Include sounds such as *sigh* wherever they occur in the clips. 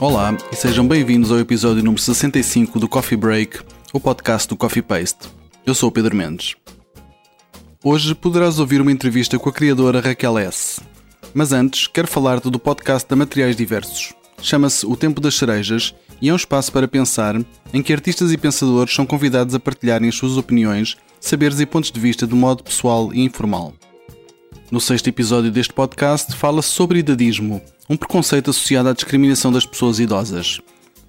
Olá e sejam bem-vindos ao episódio número 65 do Coffee Break, o podcast do Coffee Paste. Eu sou o Pedro Mendes. Hoje poderás ouvir uma entrevista com a criadora Raquel S. Mas antes, quero falar-te do podcast da Materiais Diversos. Chama-se O Tempo das Cerejas e é um espaço para pensar em que artistas e pensadores são convidados a partilharem as suas opiniões, saberes e pontos de vista de modo pessoal e informal. No sexto episódio deste podcast, fala-se sobre idadismo, um preconceito associado à discriminação das pessoas idosas.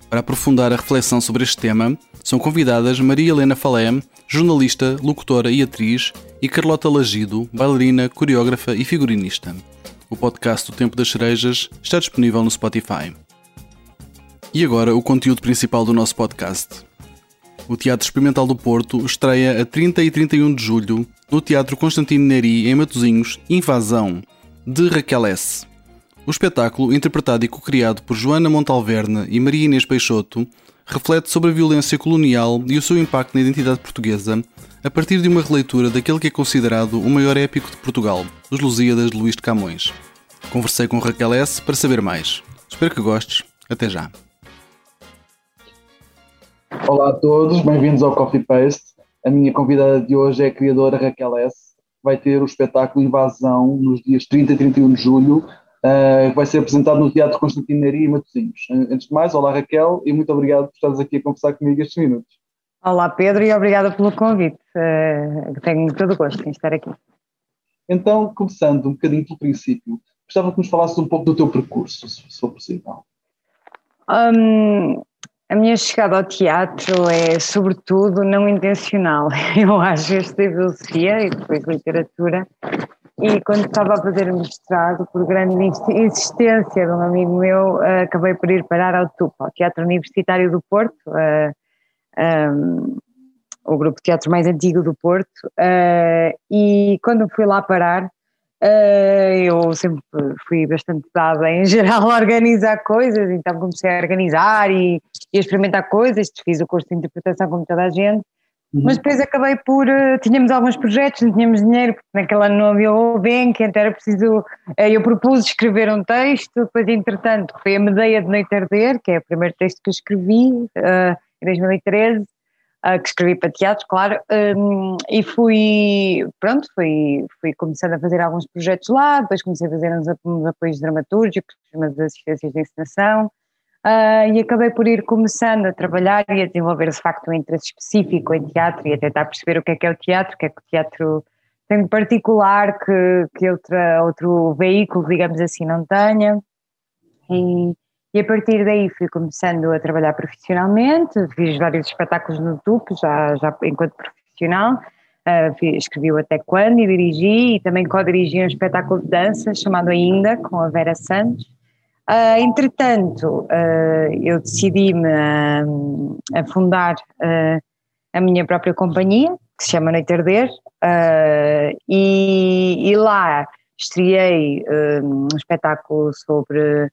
Para aprofundar a reflexão sobre este tema, são convidadas Maria Helena Falé, jornalista, locutora e atriz, e Carlota Lagido, bailarina, coreógrafa e figurinista. O podcast do Tempo das Cerejas está disponível no Spotify. E agora o conteúdo principal do nosso podcast. O Teatro Experimental do Porto estreia a 30 e 31 de julho no Teatro Constantino Neri, em Matosinhos, Invasão, de Raquel S. O espetáculo, interpretado e co-criado por Joana Montalverne e Maria Inês Peixoto, reflete sobre a violência colonial e o seu impacto na identidade portuguesa a partir de uma releitura daquele que é considerado o maior épico de Portugal, Os Lusíadas de Luís de Camões. Conversei com Raquel S. para saber mais. Espero que gostes. Até já. Olá a todos, bem-vindos ao Coffee Paste. A minha convidada de hoje é a criadora Raquel S. Vai ter o espetáculo Invasão nos dias 30 e 31 de julho, uh, vai ser apresentado no Teatro Constantino Neri, em Matosinhos. Antes de mais, olá Raquel e muito obrigado por estares aqui a conversar comigo estes minutos. Olá Pedro e obrigada pelo convite. Uh, tenho todo o gosto em estar aqui. Então, começando um bocadinho pelo princípio, gostava que nos falasses um pouco do teu percurso, se for possível. Um, a minha chegada ao teatro é, sobretudo, não intencional. *laughs* Eu acho que estudei filosofia e depois literatura, e quando estava a fazer o mestrado, por grande insistência de um amigo meu, eh, acabei por ir parar ao TUP, ao Teatro Universitário do Porto, uh, eh, um, o grupo de teatro mais antigo do Porto, uh, e quando fui lá parar, Uh, eu sempre fui bastante dada em *laughs* geral a organizar coisas, então comecei a organizar e, e a experimentar coisas, fiz o curso de interpretação como toda a gente, uhum. mas depois acabei por, uh, tínhamos alguns projetos, não tínhamos dinheiro, porque naquele ano não havia o Bank, então era preciso, uh, eu propus escrever um texto, depois entretanto foi a Medeia de Noite Arder, que é o primeiro texto que eu escrevi, em 2013, uh, que escrevi para teatro, claro, um, e fui, pronto, fui, fui começando a fazer alguns projetos lá, depois comecei a fazer uns, uns apoios dramatúrgicos, umas assistências de encenação, uh, e acabei por ir começando a trabalhar e a desenvolver, de facto, um interesse específico em teatro e a tentar perceber o que é que é o teatro, o que é que o teatro tem de particular que, que outra, outro veículo, digamos assim, não tenha. E, e a partir daí fui começando a trabalhar profissionalmente, fiz vários espetáculos no TUP, já, já enquanto profissional, uh, escrevi o Até Quando e dirigi, e também co-dirigi um espetáculo de dança chamado Ainda, com a Vera Santos. Uh, entretanto, uh, eu decidi-me a, a fundar a minha própria companhia, que se chama Noite Arder, e, e, lá estreiei um espetáculo sobre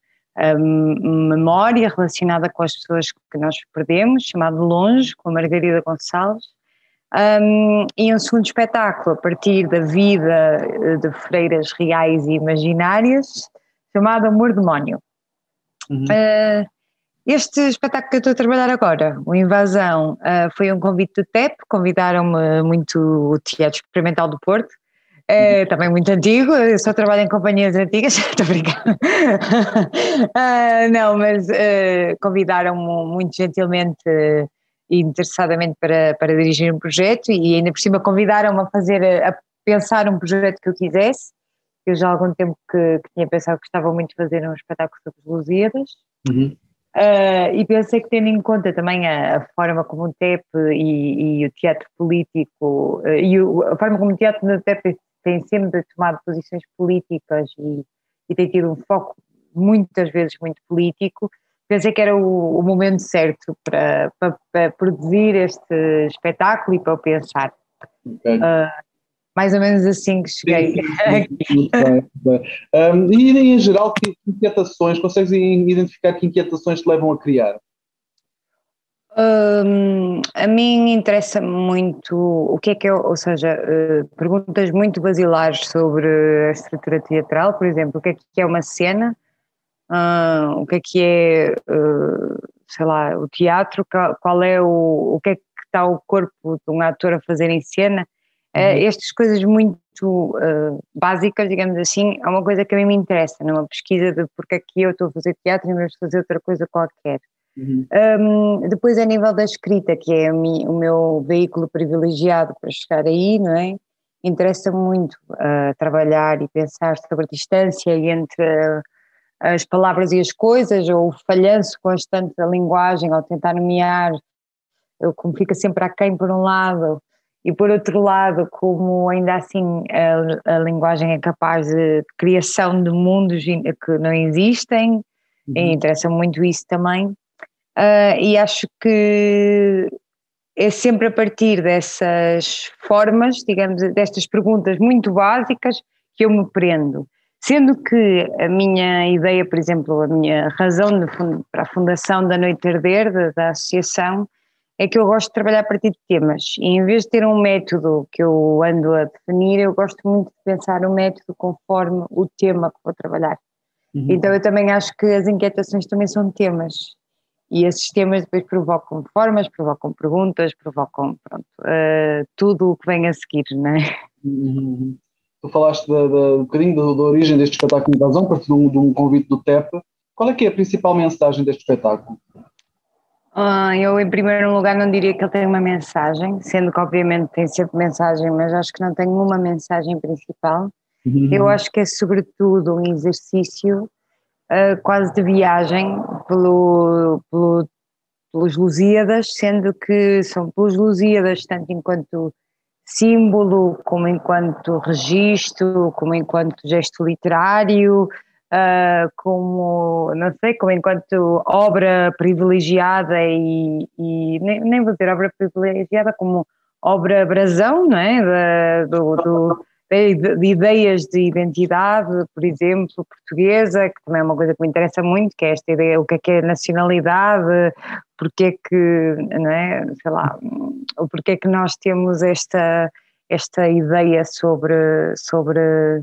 memória relacionada com as pessoas que nós perdemos, chamado Longe, com a Margarida Gonçalves, um, e um segundo espetáculo a partir da vida de freiras reais e imaginárias, chamado Amor Demónio. Uhum. Uh, este espetáculo que eu estou a trabalhar agora, o Invasão, uh, foi um convite do TEP, convidaram-me muito o Teatro Experimental do Porto, é também muito antigo, eu só trabalho em companhias antigas, *laughs* estou brincando. uh, *laughs* não, mas uh, convidaram-me muito gentilmente e interessadamente para, para dirigir um projeto e ainda por cima convidaram-me a fazer, a pensar um projeto que eu quisesse. Eu já há algum tempo que, que tinha pensado que gostava muito de fazer um espetáculo sobre os Lusíadas. Uhum. Uh, e pensei que tendo em conta também a, a forma como o TEP e, e o teatro político, uh, e o, a forma como o teatro no TEP tem sempre tomado posições políticas e, e tem tido um foco muitas vezes muito político, pensei que era o, o momento certo para, para, para, produzir este espetáculo e para o pensar. Okay. Uh, mais ou menos assim que cheguei. Sim, bem. Um, e em geral, que inquietações, consegues identificar que inquietações te levam a criar? Um, a mim interessa muito o que é que é, ou seja, uh, perguntas muito basilares sobre a estrutura teatral, por exemplo, o que é que é uma cena, uh, o que é que é, uh, sei lá, o teatro, qual é o, o que é que está o corpo de um ator a fazer em cena. Uh, estas coisas muito básicas, digamos assim, é uma coisa que a mim me interessa, numa pesquisa de porque é que eu estou a fazer teatro em vez de fazer outra coisa qualquer. Uhum. Um, depois, a nível da escrita, que é o meu veículo privilegiado para chegar aí, não é? Interessa muito uh, trabalhar e pensar sobre a distância entre uh, as palavras e as coisas, ou o falhanço constante da linguagem, ao tentar nomear, eu, como fica sempre aquém por um lado, e por outro lado, como ainda assim a, a linguagem é capaz de criação de mundos que não existem, uhum. interessa muito isso também. Uh, e acho que é sempre a partir dessas formas, digamos, destas perguntas muito básicas que eu me prendo. Sendo que a minha ideia, por exemplo, a minha razão de, para a fundação da Noite Herder, da, da, associação, é que eu gosto de trabalhar a partir de temas. E em vez de ter um método que eu ando a definir, eu gosto muito de pensar o método conforme o tema que vou trabalhar. Uhum. Então eu também acho que as inquietações também são temas. E esses temas depois provocam formas, provocam perguntas, provocam pronto, uh, tudo o que vem a seguir, não é? Uhum. Tu falaste da, da, um bocadinho da, da, origem deste espetáculo de invasão, partir de um, de um convite do TEP. Qual é que é a principal mensagem deste espetáculo? Uh, eu, em primeiro lugar, não diria que ele tem uma mensagem, sendo que, obviamente, tem sempre mensagem, mas acho que não tem uma mensagem principal. Uhum. Eu acho que é, sobretudo, um exercício uh, quase de viagem pelo, pelo, pelos Lusíadas, sendo que são pelos Lusíadas, tanto enquanto símbolo, como enquanto registro, como enquanto gesto literário, uh, como, não sei, como enquanto obra privilegiada e, e nem, nem, vou dizer obra privilegiada, como obra brasão, não é? do, do de ideias de identidade, por exemplo, portuguesa, que também é uma coisa que me interessa muito, que é esta ideia, o que é que é nacionalidade, porque é que, não é, sei lá, o porquê é que nós temos esta, esta ideia sobre, sobre,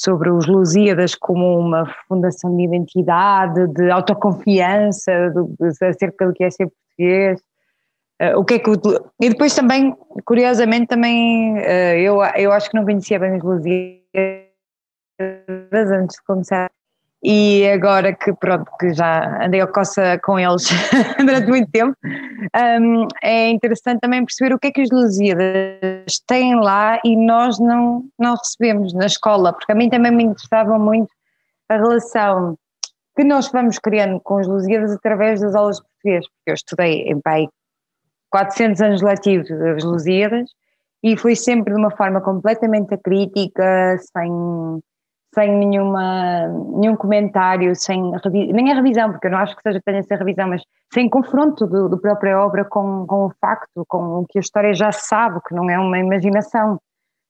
sobre os Lusíadas como uma fundação de identidade, de autoconfiança, de, acerca do que é ser português, Uh, o que é que e depois também, curiosamente, também uh, eu, eu acho que não conhecia bem os Lusíadas antes de começar. E agora que pronto, que já andei ao coça com eles *laughs* durante muito tempo, um, é interessante também perceber o que é que os Lusíadas têm lá e nós não, não recebemos na escola, porque a mim também me interessava muito a relação que nós vamos criando com os Lusíadas através das aulas de português, porque eu estudei em pai 400 anos letivos das Lusíadas e foi sempre de uma forma completamente crítica, sem, sem nenhuma, nenhum comentário, sem nem a revisão, porque eu não acho que seja tenha ser revisão, mas sem confronto do, do própria obra com, com o facto, com o que a história já sabe, que não é uma imaginação,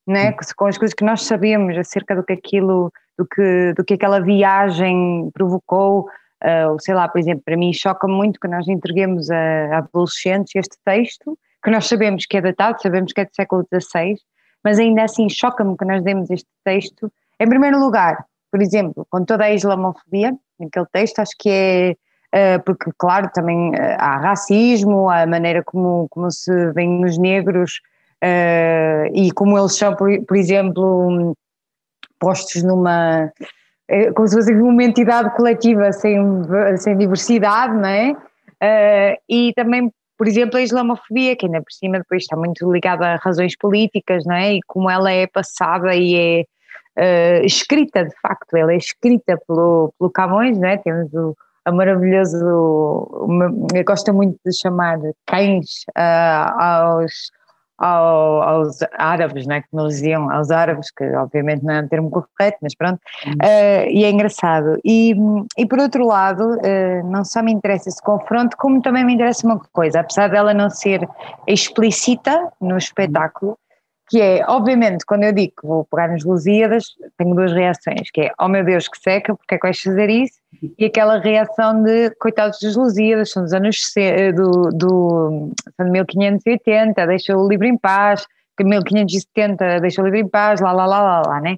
né? com as coisas que nós sabemos acerca do que aquilo, do que, do que aquela viagem provocou, Uh, sei lá, por exemplo, para mim choca muito que nós entreguemos a, a, adolescentes este texto, que nós sabemos que é datado, sabemos que é do século XVI, mas ainda assim choca-me que nós demos este texto. Em primeiro lugar, por exemplo, com toda a islamofobia, naquele texto, acho que é. Uh, porque, claro, também uh, há racismo, há a maneira como, como se veem os negros e como eles são, por, por exemplo, postos numa como se fosse uma entidade coletiva sem, sem diversidade, não é? Uh, e também, por exemplo, a islamofobia, que ainda por cima depois está muito ligada a razões políticas, não é? E como ela é passada e é uh, escrita, de facto, ela é escrita pelo, pelo Camões, não é? Temos o, a maravilhoso, gosto muito de chamar cães uh, aos ao, aos árabes, né, como eles diziam, aos árabes, que obviamente não é um termo correto, mas pronto, uh, e é engraçado. E, e por outro lado, uh, não só me interessa esse confronto, como também me interessa uma coisa, apesar dela não ser explícita no espetáculo, que é, obviamente, quando eu digo que vou pegar nas Lusíadas, tenho duas reações, que é, oh meu Deus, que seca, porque é que vais fazer isso? E aquela reação de, coitados dos Lusíadas, são dos anos, do, do, são de 1580, deixa o livro em paz, que 1570 deixa o livro em paz, lá, lá, lá, lá, lá, né?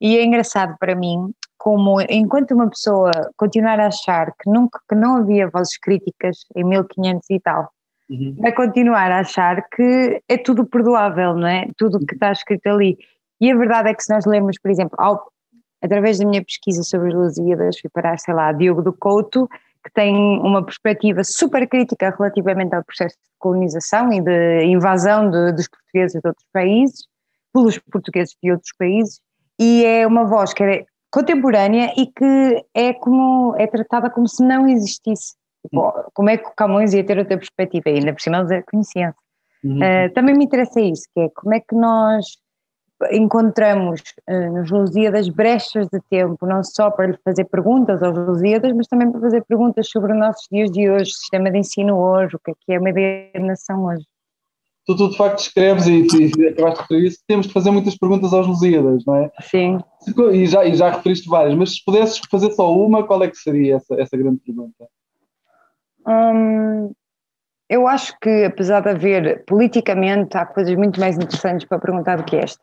E é engraçado para mim, como, enquanto uma pessoa continuar a achar que, nunca, que não havia vozes críticas em 1500 e tal, uhum. vai continuar a achar que é tudo perdoável, não é? Tudo que está escrito ali. E a verdade é que se nós lermos, por exemplo, ao, através da minha pesquisa sobre as Lusíadas, fui parar, sei lá, Diogo do Couto, que tem uma perspectiva super crítica relativamente ao processo de colonização e de invasão de, dos portugueses de outros países, pelos portugueses de outros países, e é uma voz que é contemporânea e que é como é tratada como se não existisse. Tipo, como é que o Camões ia ter outra perspectiva? E ainda por cima eles a conheciam. Uhum. Uh, também me interessa isso, que é como é que nós encontramos uh, nos Lusíadas brechas de tempo, não só para lhe fazer perguntas aos Lusíadas, mas também para fazer perguntas sobre os nossos dias de hoje, sistema de ensino hoje, o que é que é uma ideia de nação hoje. Tu, tu de facto escreves e, e acabaste de referir isso, temos de fazer muitas perguntas aos Lusíadas, não é? Sim. E já, e já referiste várias, mas se pudesses fazer só uma, qual é que seria essa, essa grande pergunta? Hum, eu acho que, apesar de haver politicamente, há coisas muito mais interessantes para perguntar do que esta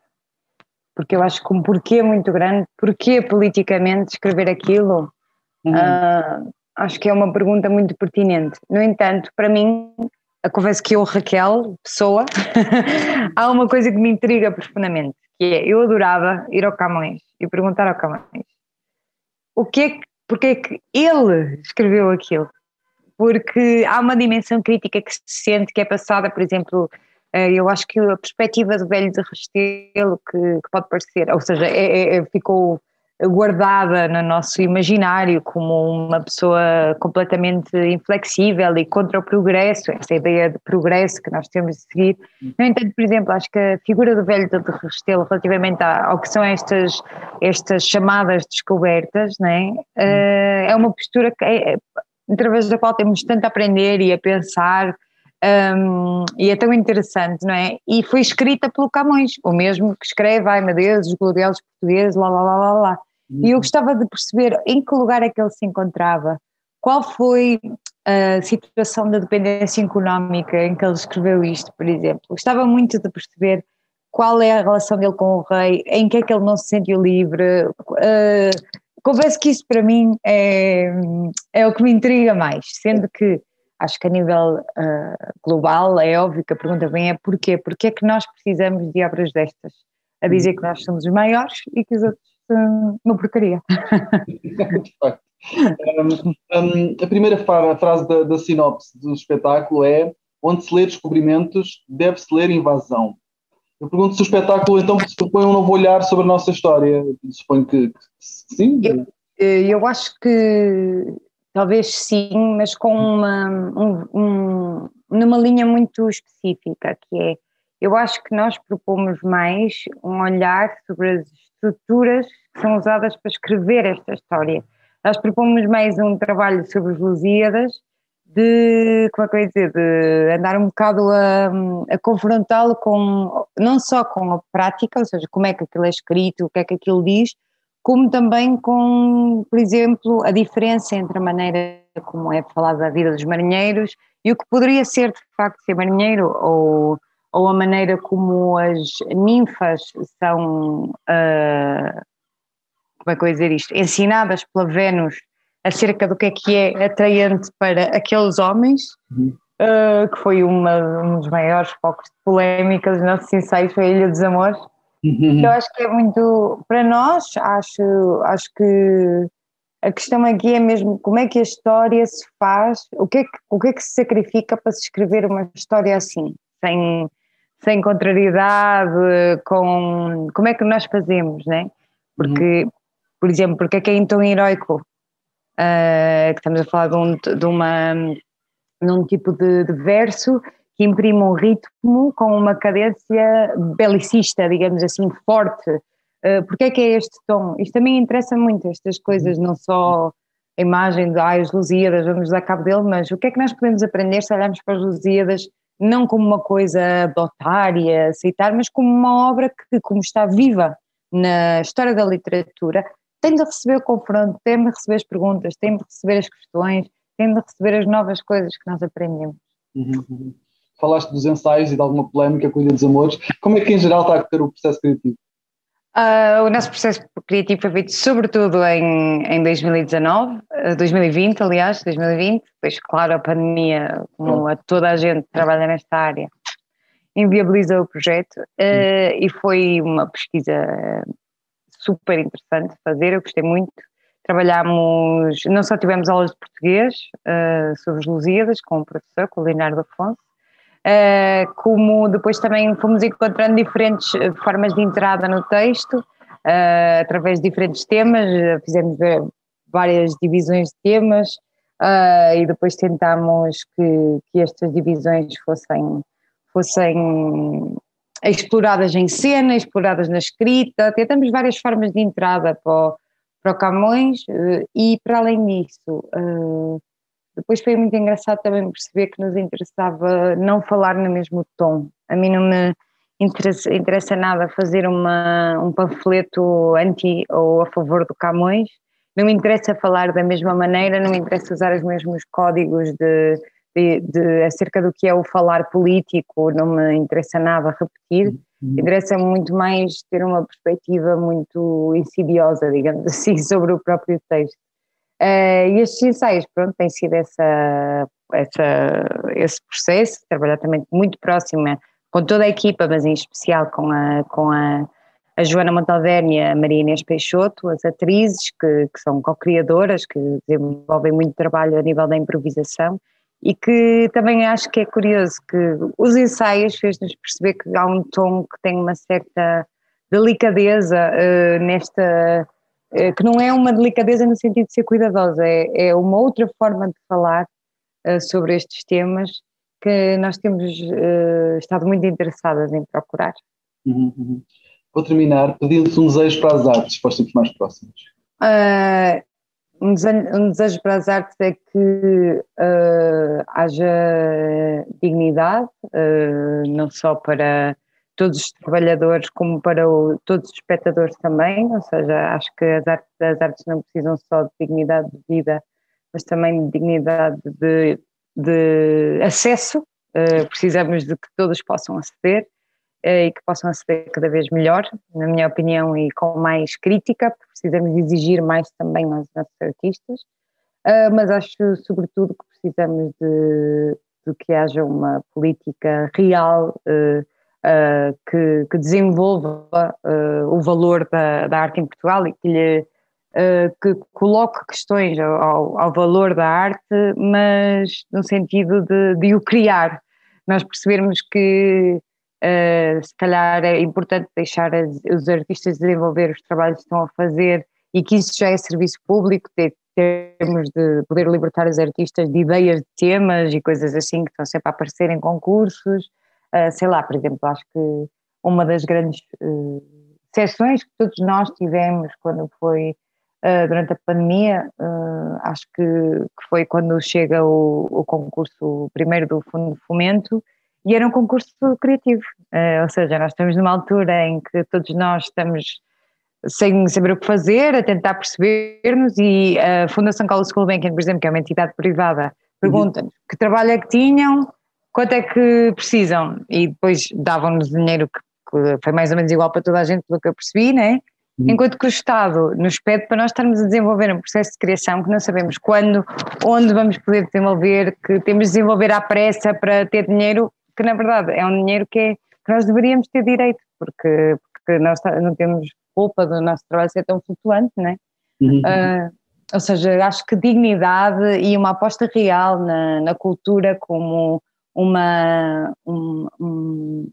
porque eu acho que um porquê muito grande, porquê politicamente escrever aquilo, uhum. uh, acho que é uma pergunta muito pertinente. No entanto, para mim, a conversa que eu, Raquel, pessoa, *laughs* há uma coisa que me intriga profundamente, que é, eu adorava ir ao Camões e perguntar ao Camões o que é que, porque é que ele escreveu aquilo? Porque há uma dimensão crítica que se sente que é passada, por exemplo, eh, eu acho que a perspectiva do velho de Restelo, que, que pode parecer, ou seja, é, é, é, ficou guardada no nosso imaginário como uma pessoa completamente inflexível e contra o progresso, essa ideia de progresso que nós temos de seguir. No entanto, por exemplo, acho que a figura do velho de Restelo relativamente ao que são estas, estas chamadas descobertas, né, é uma postura que é, através da qual temos tanto a aprender e a pensar um, e é tão interessante, não é? E foi escrita pelo Camões, o mesmo que escreve, ai meu Deus, os gloriosos portugueses, lá, lá, lá, lá, lá. Uhum. E eu uhum. gostava de perceber em que lugar é que ele se encontrava, qual foi a situação da dependência económica em que ele escreveu isto, por exemplo. Gostava muito de perceber qual é a relação dele com o rei, em que é que ele não se sentiu livre. Uh, confesso que isso para mim é, é o que me intriga mais, sendo que acho que a nível uh, global é óbvio que a pergunta vem é porquê? Porquê é que nós precisamos de obras destas? A dizer que nós somos os maiores e que os outros são uma porcaria. um, *laughs* um, a primeira frase da, da sinopse do espetáculo é onde se lê descobrimentos, deve-se ler invasão. Eu pergunto se o espetáculo então propõe um novo olhar sobre a nossa história. Suponho que, que sim. Eu, eu acho que Talvez sim, mas com uma, um, um, numa linha muito específica, que é, eu acho que nós propomos mais um olhar sobre as estruturas que são usadas para escrever esta história. Nós propomos mais um trabalho sobre os Lusíadas, de, como é que eu ia dizer, de andar um bocado a, a confrontá-lo com, não só com a prática, ou seja, como é que aquilo é escrito, o que é que aquilo diz, como também com, por exemplo, a diferença entre a maneira como é falada a vida dos marinheiros e o que poderia ser de facto ser marinheiro ou, ou a maneira como as ninfas são, uh, como é que eu ia dizer isto, ensinadas pela Vênus acerca do que é que é atraente para aqueles homens, uhum. uh, que foi uma, um dos maiores focos de polémica dos nossos ensaios, foi a Ilha dos Amores, Uhum. Eu acho que é muito, para nós, acho, acho que a questão aqui é mesmo como é que a história se faz, o que é que, o que, é que se sacrifica para se escrever uma história assim, sem, sem contrariedade, com como é que nós fazemos, né? Porque, uhum. por exemplo, porque é que é então heroico? Uh, que estamos a falar de, um, de uma um tipo de, de verso que imprime um ritmo com uma cadência belicista, digamos assim, forte. Uh, Porquê é que é este tom? Isto também interessa muito, estas coisas, não só a imagem de ah, os Lusíadas, vamos dar cabo dele, mas o que é que nós podemos aprender se olharmos para os Lusíadas não como uma coisa dotária, aceitar, mas como uma obra que, como está viva na história da literatura, tem de receber o confronto, tem de receber as perguntas, tem de receber as questões, tem de receber as novas coisas que nós aprendemos. Uhum. uhum falaste dos ensaios e de alguma polémica com a Ilha dos Amores. Como é que em geral está a correr o processo criativo? Uh, o nosso processo criativo foi feito sobretudo em, em 2019, 2020, aliás, 2020, depois, claro, a pandemia, como a toda a gente que trabalha nesta área, inviabilizou o projeto uh, e foi uma pesquisa super interessante fazer, eu gostei muito. Trabalhámos, não só tivemos aulas de português uh, sobre os Lusíadas com o professor, com o Leonardo Afonso, uh, como depois também fomos encontrando diferentes eh, formas de entrada no texto, uh, através de diferentes temas, fizemos várias divisões de temas e depois tentámos que, que estas divisões fossem, fossem exploradas em cena, exploradas na escrita, tentamos várias formas de entrada para o, para o Camões e para além disso depois foi muito engraçado também perceber que nos interessava não falar no mesmo tom. A mim não me interessa, interessa nada fazer uma, um panfleto anti ou a favor do Camões. Não me interessa falar da mesma maneira, não me interessa usar os mesmos códigos de, de, de acerca do que é o falar político, não me interessa nada repetir. Uhum. Interessa muito mais ter uma perspectiva muito insidiosa, digamos *laughs* assim, sobre o próprio texto. Uh, e estes ensaios, pronto, tem sido essa, essa, esse processo, trabalhar também muito próxima com toda a equipa, mas em especial com a, com a, a Joana Montalverne e a Maria Inês Peixoto, as atrizes que, que são co-criadoras, que desenvolvem muito trabalho a nível da improvisação e que também acho que é curioso que os ensaios fez-nos perceber que há um tom que tem uma certa delicadeza uh, nesta eh, que não é uma delicadeza no sentido de ser cuidadosa, é, é uma outra forma de falar uh, sobre estes temas que nós temos uh, estado muito interessadas em procurar. Uhum, uhum. Vou terminar pedindo-te um desejo para as artes, para os tempos mais próximos. Uh, um, desejo, um, desejo, para as artes é que haja dignidade, não só para todos os trabalhadores como para o, todos os espectadores também, ou seja, acho que as artes, as artes não precisam só de dignidade de vida, mas também de dignidade de, de acesso, uh, precisamos de que todos possam aceder. uh, e que possam aceder cada vez melhor, na minha opinião, e com mais crítica, porque precisamos exigir mais também aos nossos artistas, uh, mas acho sobretudo que precisamos de, de que haja uma política real uh, que, que, desenvolva o valor da, da, arte em Portugal e que lhe que coloque questões ao, ao, valor da arte, mas no sentido de, de o criar. Nós percebermos que se calhar é importante deixar as, os artistas desenvolver os trabalhos que estão a fazer e que isso já é serviço público, ter, termos de poder libertar os artistas de ideias de temas e coisas assim que estão sempre a aparecer em concursos, Uh, sei lá, por exemplo, acho que uma das grandes uh, sessões que todos nós tivemos quando foi uh, durante a pandemia, acho que, que, foi quando chega o, o, concurso primeiro do Fundo de Fomento e era um concurso criativo, ou seja, nós estamos numa altura em que todos nós estamos sem saber o que fazer, a tentar perceber-nos e a Fundação Carlos Gulbenkian, por exemplo, que é uma entidade privada, uhum. pergunta-nos que trabalho é que tinham, quanto é que precisam? E depois davam-nos dinheiro que, que, foi mais ou menos igual para toda a gente, pelo que eu percebi, né? Uhum. Enquanto que o Estado nos pede para nós estarmos a desenvolver um processo de criação que não sabemos quando, onde vamos poder desenvolver, que temos de desenvolver à pressa para ter dinheiro, que na verdade é um dinheiro que, é, que nós deveríamos ter direito, porque, porque nós não temos culpa do nosso trabalho ser tão flutuante, né? Uhum. Uh, ou seja, acho que dignidade e uma aposta real na, na cultura como uma, um, um,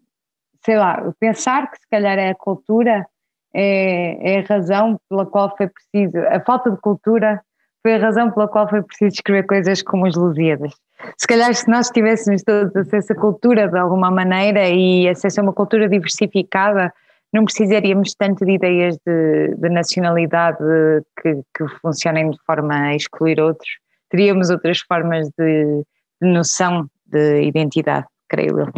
sei lá, pensar que se calhar é a cultura é, é, a razão pela qual foi preciso, a falta de cultura foi a razão pela qual foi preciso escrever coisas como os Lusíadas. Se calhar se nós tivéssemos todos acesso à cultura de alguma maneira e acesso a uma cultura diversificada, não precisaríamos tanto de ideias de, de nacionalidade que, que, funcionem de forma a excluir outros, teríamos outras formas de, de noção de identidade, creio eu.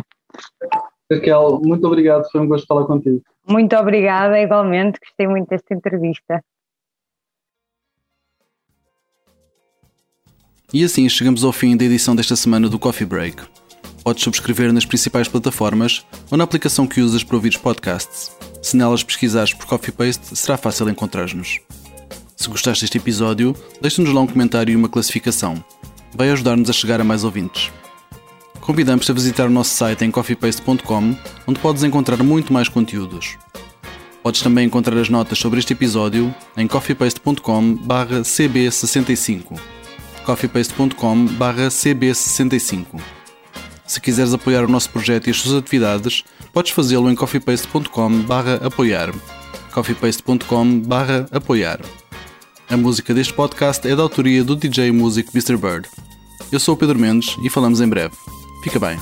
Raquel, muito obrigado, foi um gosto falar contigo. Muito obrigada, igualmente, gostei muito desta entrevista. E assim chegamos ao fim da edição desta semana do Coffee Break. Podes subscrever nas principais plataformas ou na aplicação que usas para ouvir os podcasts. Se nelas pesquisares por Coffee Paste, será fácil encontrar-nos. Se gostaste deste episódio, deixa-nos lá um comentário e uma classificação. Vai ajudar-nos a chegar a mais ouvintes. Convidamos-te a visitar o nosso site em coffeepaste.com, onde podes encontrar muito mais conteúdos. Podes também encontrar as notas sobre este episódio em coffeepaste.com cb65 coffeepaste.com cb65 Se quiseres apoiar o nosso projeto e as suas atividades, podes fazê-lo em coffeepaste.com apoiar coffeepaste.com apoiar A música deste podcast é da autoria do DJ Music Mr. Bird. Eu sou o Pedro Mendes e falamos em breve. Fica bem.